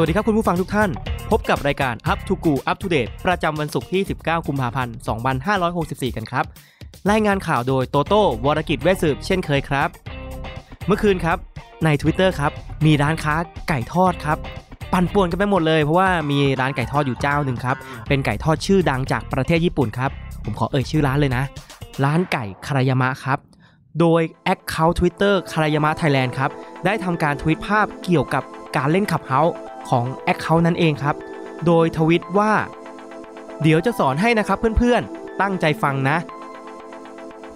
สวัสดีครับคุณผู้ฟังทุกท่าน พบกับรายการ Up to Go Up to Date ประจำวันศุกร์ที่ 19 กุมภาพันธ์ 2564 กันครับ รายงานข่าวโดยโตโต้วรกิจเวสืบเช่นเคยครับ เมื่อคืนครับใน Twitter ครับ มีร้านค้าไก่ทอดครับ ปั่นป่วนกันไปหมดเลยเพราะว่ามีร้านไก่ทอดอยู่เจ้าหนึ่งครับ เป็นไก่ทอดชื่อดังจากประเทศญี่ปุ่นครับ ผมขอเอ่ยชื่อร้านเลยนะ ร้านไก่คารายามะครับโดย Account Twitter คารายามะไทยแลนด์ครับ ได้ทำการทวิตภาพเกี่ยวกับการเล่นขับเฮาส์ ของ Account นั่นเองครับ โดยทวิตว่า เดี๋ยวจะสอนให้นะครับเพื่อนๆ ตั้งใจฟังนะ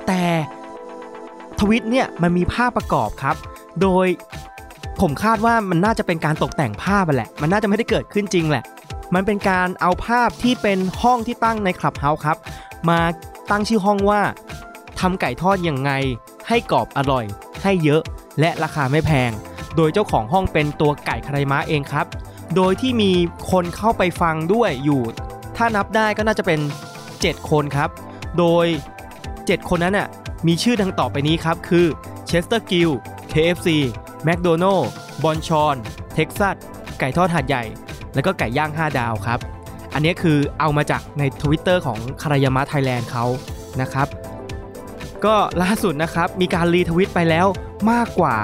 แต่ทวิตเนี่ยมันมีภาพประกอบครับ โดยผมคาดว่ามันน่าจะเป็นการตกแต่งภาพไปแหละ มันน่าจะไม่ได้เกิดขึ้นจริงแหละ มันเป็นการเอาภาพที่เป็นห้องที่ตั้งในคลับเฮาส์ครับ มาตั้งชื่อห้องว่าทำไก่ทอดยังไง ให้กรอบอร่อย ให้เยอะ และราคาไม่แพง โดยเจ้าของห้องเป็นตัวไก่คารายามะเองครับ โดยที่มีคนเข้าไปฟังด้วยอยู่ ถ้านับได้ก็น่าจะเป็น 7 คนครับ โดย 7 คนนั้นน่ะมีชื่อดังต่อไปนี้ครับ คือ Chester's Grill KFC แมคโดนัลด์บอนชอนเท็กซัสไก่ทอดหาดใหญ่ แล้วก็ไก่ย่าง 5 ดาวครับ อันนี้คือเอามาจากใน Twitter ของคารายามะไทยแลนด์เขานะครับ ก็ล่าสุดนะครับ มีการรีทวิตไปแล้วมากกว่า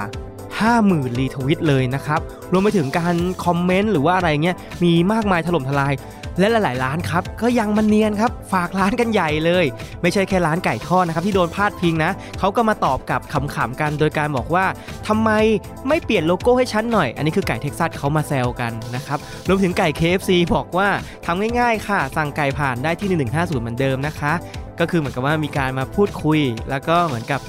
50,000รีทวิตเลยนะครับรวมไปถึงการคอมเมนต์หรือว่าอะไรเงี้ยมีมากมายถล่มทลาย และหลายๆร้านครับก็ยังมันเนียนครับฝากร้านกันใหญ่เลย ไม่ใช่แค่ร้านไก่ทอดนะครับที่โดนพาดพิงนะเขาก็มาตอบกับขำๆกันโดยการบอกว่าทำไมไม่เปลี่ยนโลโก้ให้ฉันหน่อย อันนี้คือไก่เท็กซัสเขามาแซวกันนะครับรวมถึงไก่ KFC บอกว่าทำง่ายๆค่ะ สั่งไก่ผ่านได้ที่ 1150 เหมือนเดิมนะคะ ก็คือเหมือนกับว่ามีการมาพูดคุย แล้วก็เหมือนกับ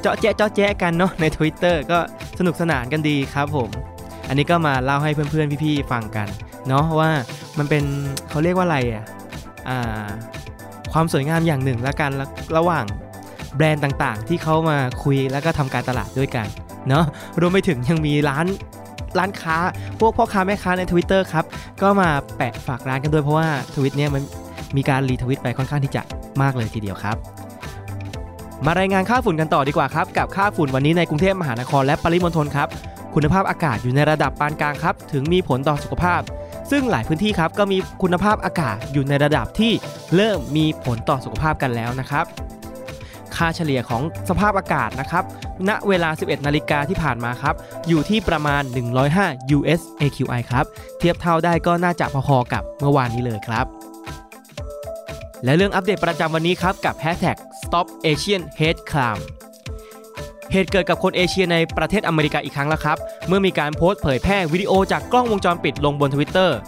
เจาะแจ๊ะเจาะแจ๊ะกันเนาะใน Twitter ก็สนุกสนานกันดีครับผม อันนี้ก็มาเล่าให้เพื่อนๆพี่ๆฟังกันเนาะว่ามันเป็นเขาเรียกว่าอะไรอะอ่าความสวยงามอย่างหนึ่งละกันระระหว่างแบรนด์ต่างๆ ที่เขามาคุยแล้วก็ทำการตลาดด้วยกันเนาะรวมไปถึงยังมีร้านร้านค้า พวกพ่อค้าแม่ค้าใน Twitter ครับ ก็มาแปะฝากร้านกันด้วยเพราะว่าทวิตเนี้ยมันมีการรีทวิตไปค่อนข้างที่จะมากเลยทีเดียวครับ มารายงานค่าฝุ่นกันต่อดีกว่าครับ กับค่าฝุ่นวันนี้ในกรุงเทพมหานครและปริมณฑลครับ คุณภาพอากาศอยู่ในระดับปานกลางครับ ถึงมีผลต่อสุขภาพ ซึ่งหลายพื้นที่ครับก็มีคุณภาพอากาศอยู่ในระดับที่เริ่มมีผลต่อสุขภาพกันแล้วนะครับ ค่าเฉลี่ยของสภาพอากาศนะครับ ณ เวลา 11 นาฬิกาที่ผ่านมาครับ อยู่ที่ประมาณ 105 US AQI ครับ เทียบเท่าได้ก็น่าจะพอๆกับเมื่อวานนี้เลยครับและเรื่องอัปเดตประจำวันนี้ครับ กับ Hashtag Stop Asian Hate Crime เหตุเกิดกับคนเอเชียในประเทศอเมริกาอีกครั้งแล้วครับ เมื่อมีการโพสต์เผยแพร่วิดีโอจากกล้องวงจรปิดลงบนทวิตเตอร์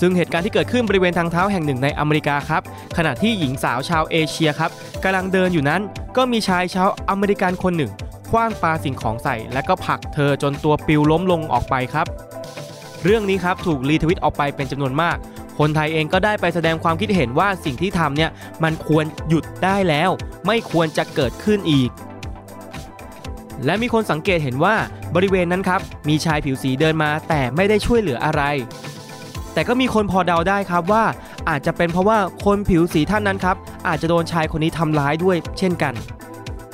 ซึ่งเหตุการณ์ที่เกิดขึ้นบริเวณทางเท้าแห่งหนึ่งในอเมริกาครับ ขณะที่หญิงสาวชาวเอเชียครับกำลังเดินอยู่นั้น ก็มีชายชาวอเมริกันคนหนึ่งคว้างปาสิ่งของใส่ และก็ผลักเธอจนตัวปิวล้มลงออกไปครับ เรื่องนี้ครับถูกรีทวิตออกไปเป็นจำนวนมาก คนไทยเองก็ได้ไปแสดงความคิดเห็นว่าสิ่งที่ทำเนี่ยมันควรหยุดได้แล้ว ไม่ควรจะเกิดขึ้นอีก และมีคนสังเกตเห็นว่าบริเวณนั้นครับ มีชายผิวสีเดินมาแต่ไม่ได้ช่วยเหลืออะไร แต่ก็มีคนพอเดาได้ครับว่า อาจจะเป็นเพราะว่าคนผิวสีท่านนั้นครับ อาจจะโดนชายคนนี้ทำร้ายด้วยเช่นกัน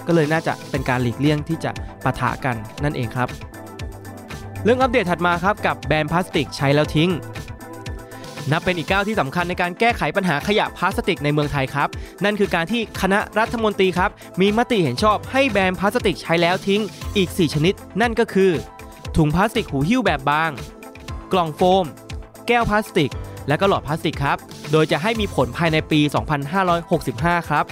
ก็เลยน่าจะเป็นการหลีกเลี่ยงที่จะปะทะกันนั่นเองครับ เรื่องอัปเดตถัดมาครับกับแบรนด์พลาสติกใช้แล้วทิ้ง นับเป็นอีกก้าวที่สำคัญในการแก้ไขปัญหาขยะพลาสติกในเมืองไทยครับ นั่นคือการที่คณะรัฐมนตรีครับ มีมติเห็นชอบให้แบนพลาสติกใช้แล้วทิ้งอีก 4 ชนิด นั่นก็คือ ถุงพลาสติกหูหิ้วแบบบาง กล่องโฟม แก้วพลาสติก และก็หลอดพลาสติกครับ โดยจะให้มีผลภายในปี 2565 ครับ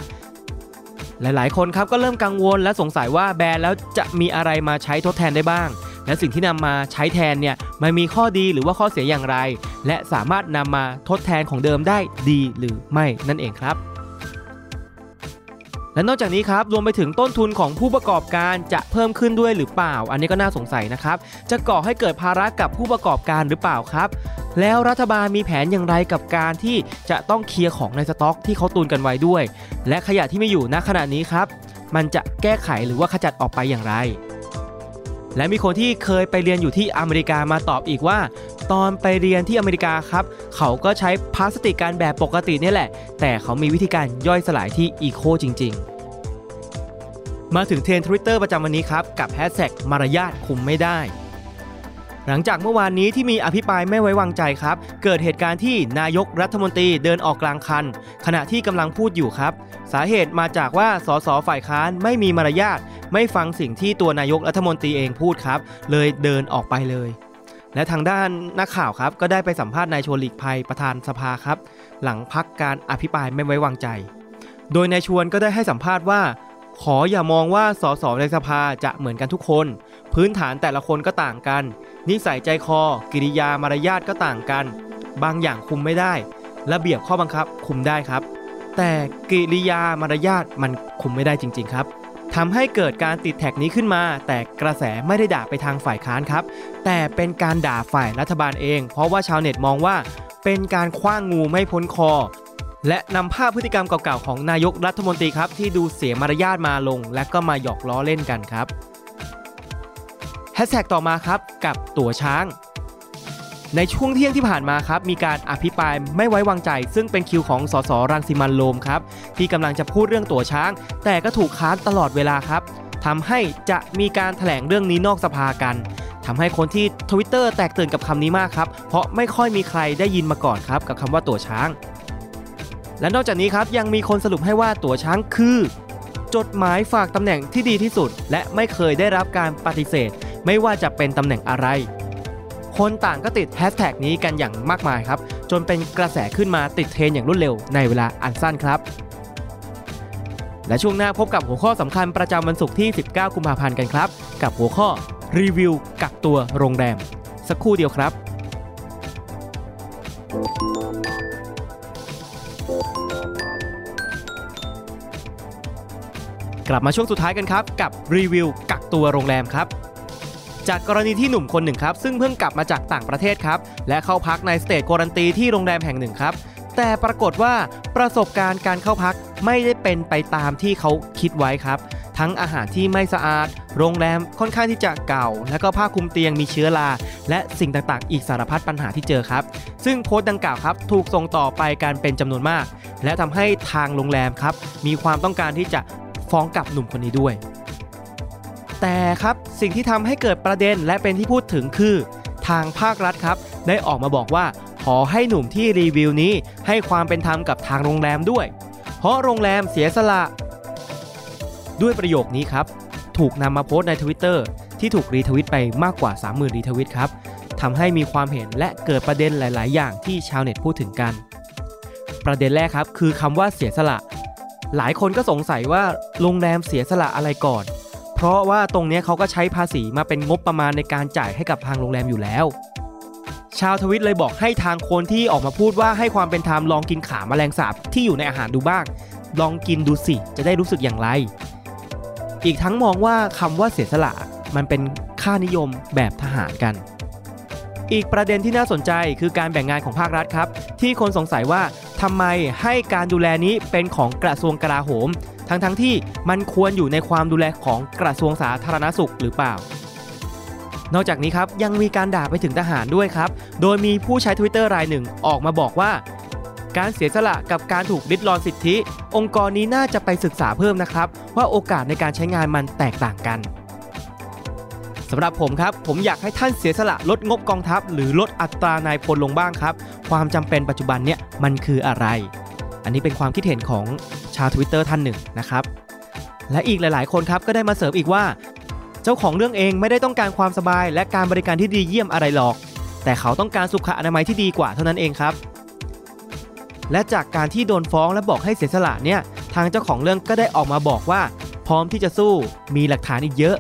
หลาย ๆ คนครับก็เริ่มกังวลและสงสัยว่าแบรนด์แล้วจะมีอะไรมาใช้ทดแทนได้บ้าง และสิ่งที่นำมาใช้แทนเนี่ยมันมีข้อดีหรือว่าข้อเสียอย่างไร และสามารถนำมาทดแทนของเดิมได้ดีหรือไม่นั่นเองครับ และนอกจากนี้ครับรวมไปถึงต้นทุนของผู้ประกอบการจะเพิ่มขึ้นด้วยหรือเปล่า อันนี้ก็น่าสงสัยนะครับ จะก่อให้เกิดภาระกับผู้ประกอบการหรือเปล่าครับแล้วรัฐบาลมีแผนอย่างไรกับการที่จะต้องเคลียร์ของในสต็อกที่เขาตุนกันไว้ด้วย และขยะที่ไม่อยู่ณขณะนี้ครับ มันจะแก้ไขหรือว่าขจัดออกไปอย่างไร และมีคนที่เคยไปเรียนอยู่ที่อเมริกามาตอบอีกว่า ตอนไปเรียนที่อเมริกาครับ เขาก็ใช้พลาสติกการแบบปกตินี่แหละ แต่เขามีวิธีการย่อยสลายที่ eco จริง ๆ มาถึงเทรนด์ทวิตเตอร์ประจำวันนี้ครับ กับแฮชแท็กมารยาทคุมไม่ได้ หลังจากเมื่อวานนี้ที่มีอภิปรายไม่ไว้วางใจครับ เกิดเหตุการณ์ที่นายกรัฐมนตรีเดินออกกลางคัน ขณะที่กำลังพูดอยู่ครับ สาเหตุมาจากว่าสสฝ่ายค้านไม่มีมารยาทไม่ฟังสิ่งที่ตัวนายกรัฐมนตรีเองพูดครับ เลยเดินออกไปเลย และทางด้านนักข่าวครับก็ได้ไปสัมภาษณ์นายชวนหลีกภัยประธานสภาครับ หลังพักการอภิปรายไม่ไว้วางใจ โดยนายชวนก็ได้ให้สัมภาษณ์ว่า ขออย่ามองว่าสสในสภาจะเหมือนกันทุกคน พื้นฐานแต่ละคนก็ต่างกัน นิสัยใจคอ กิริยามารยาทก็ต่างกัน บางอย่างคุมไม่ได้ระเบียบข้อบังคับคุมได้ครับ แต่กิริยามารยาทมันคุมไม่ได้จริง ๆ ครับ ทำให้เกิดการติดแท็กนี้ขึ้นมา แต่กระแสไม่ได้ด่าไปทางฝ่ายค้านครับ แต่เป็นการด่าฝ่ายรัฐบาลเอง เพราะว่าชาวเน็ตมองว่า เป็นการคว้างงูไม่พ้นคอ และนำภาพพฤติกรรมเก่าๆของนายกรัฐมนตรีครับ ที่ดูเสียมารยาทมาลง และก็มาหยอกล้อเล่นกันครับแฮชแท็กต่อมาครับกับตั๋วช้าง ในช่วงเที่ยงที่ผ่านมาครับมีการอภิปรายไม่ไว้วางใจ ซึ่งเป็นคิวของสสรังสิมันโรมครับที่กำลังจะพูดเรื่องตั๋วช้าง แต่ก็ถูกค้านตลอดเวลาครับทำให้จะมีการแถลงเรื่องนี้นอกสภากันทำให้คนที่ทวิตเตอร์แตกตื่นกับคำนี้มากครับเพราะไม่ค่อยมีใครได้ยินมาก่อนครับกับคำว่าตั๋วช้าง และนอกจากนี้ครับยังมีคนสรุปให้ว่าตั๋วช้างคือ จดหมายฝากตำแหน่งที่ดีที่สุด และไม่เคยได้รับการปฏิเสธ ไม่ว่าจะเป็นตำแหน่งอะไร คนต่างก็ติดแฮชแท็กนี้กันอย่างมากมายครับ จนเป็นกระแสขึ้นมาติดเทรนด์อย่างรวดเร็วในเวลาอันสั้นครับ และช่วงหน้าพบกับหัวข้อสำคัญประจำวันศุกร์ที่ 19 กุมภาพันธ์กันครับ กับหัวข้อรีวิวกักตัวโรงแรม สักครู่เดียวครับ กลับมาช่วงสุดท้ายกันครับ กับรีวิวกักตัวโรงแรมครับ จากกรณีที่หนุ่มคนหนึ่งครับ ซึ่งเพิ่งกลับมาจากต่างประเทศครับ และเข้าพักในสเตทควอรันตีที่โรงแรมแห่งหนึ่งครับ แต่ปรากฏว่าประสบการณ์การเข้าพักไม่ได้เป็นไปตามที่เขาคิดไว้ครับ ทั้งอาหารที่ไม่สะอาด โรงแรมค่อนข้างที่จะเก่า และก็ผ้าคลุมเตียงมีเชื้อรา และสิ่งต่างๆ อีกสารพัดปัญหาที่เจอครับ ซึ่งโพสต์ดังกล่าวครับถูกส่งต่อไปการเป็นจำนวนมาก และทำให้ทางโรงแรมครับมีความต้องการที่จะฟ้องกลับหนุ่มคนนี้ด้วย แต่ครับสิ่งที่ทำให้เกิดประเด็นและเป็นที่พูดถึงคือ ทางภาครัฐครับ ได้ออกมาบอกว่าขอให้หนุ่มที่รีวิวนี้ให้ความเป็นธรรมกับทางโรงแรมด้วย เพราะโรงแรมเสียสละ ด้วยประโยคนี้ครับ ถูกนำมาโพสต์ใน Twitter ที่ถูกรีทวิตไปมากกว่า 30,000 รีทวิตครับทำให้มีความเห็นและเกิดประเด็นหลาย ๆ อย่างที่ชาวเน็ตพูดถึงกัน ประเด็นแรกครับ คือคำว่าเสียสละ หลายคนก็สงสัยว่าโรงแรมเสียสละอะไรก่อน เพราะว่าตรงนี้เขาก็ใช้ภาษีมาเป็นงบประมาณในการจ่ายให้กับทางโรงแรมอยู่แล้ว ชาวทวิตเลยบอกให้ทางคนที่ออกมาพูดว่าให้ความเป็นธรรมลองกินขาแมลงสาบที่อยู่ในอาหารดูบ้าง ลองกินดูสิจะได้รู้สึกอย่างไร อีกทั้งมองว่าคำว่าเสียสละมันเป็นค่านิยมแบบทหารกัน อีกประเด็นที่น่าสนใจคือการแบ่งงานของภาครัฐครับ ที่คนสงสัยว่าทำไมให้การดูแลนี้เป็นของกระทรวงกลาโหม ทั้งๆทที่มันควรอยู่ในความดูแลของกระทรวงสาธารณสุขหรือเปล่า นอกจากนี้ครับยังมีการด่าไปถึงทหารด้วยครับ โดยมีผู้ใช้ Twitter รายหนึ่งออกมาบอกว่า การเสียสละกับการถูกริดรอนสิทธิ องค์กรนี้น่าจะไปศึกษาเพิ่มนะครับ ว่าโอกาสในการใช้งานมันแตกต่างกันสำหรับผมครับ ผมอยากให้ท่านเสียสละลดงบกองทัพ หรือลดอัตรานายพลลงบ้างครับ ความจำเป็นปัจจุบันเนี่ยมันคืออะไร อันนี้เป็นความคิดเห็นของชาว Twitter ท่านหนึ่งนะครับ และอีกหลาย ๆ คนครับก็ได้มาเสริมอีกว่า เจ้าของเรื่องเองไม่ได้ต้องการความสบาย และการบริการที่ดีเยี่ยมอะไรหรอก แต่เขาต้องการสุขอนามัยที่ดีกว่าเท่านั้นเองครับ และจากการที่โดนฟ้องและบอกให้เสียสละเนี่ยทางเจ้าของเรื่องก็ได้ออกมาบอกว่า พร้อมที่จะสู้มีหลักฐานอีกเยอะ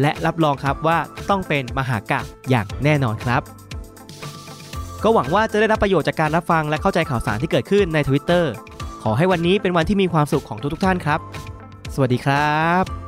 และรับรองครับว่าต้องเป็นมหากาพย์อย่างแน่นอนครับ ก็หวังว่าจะได้รับประโยชน์จากการรับฟังและเข้าใจข่าวสารที่เกิดขึ้นใน Twitter ขอให้วันนี้เป็นวันที่มีความสุขของทุกๆท่านครับ สวัสดีครับ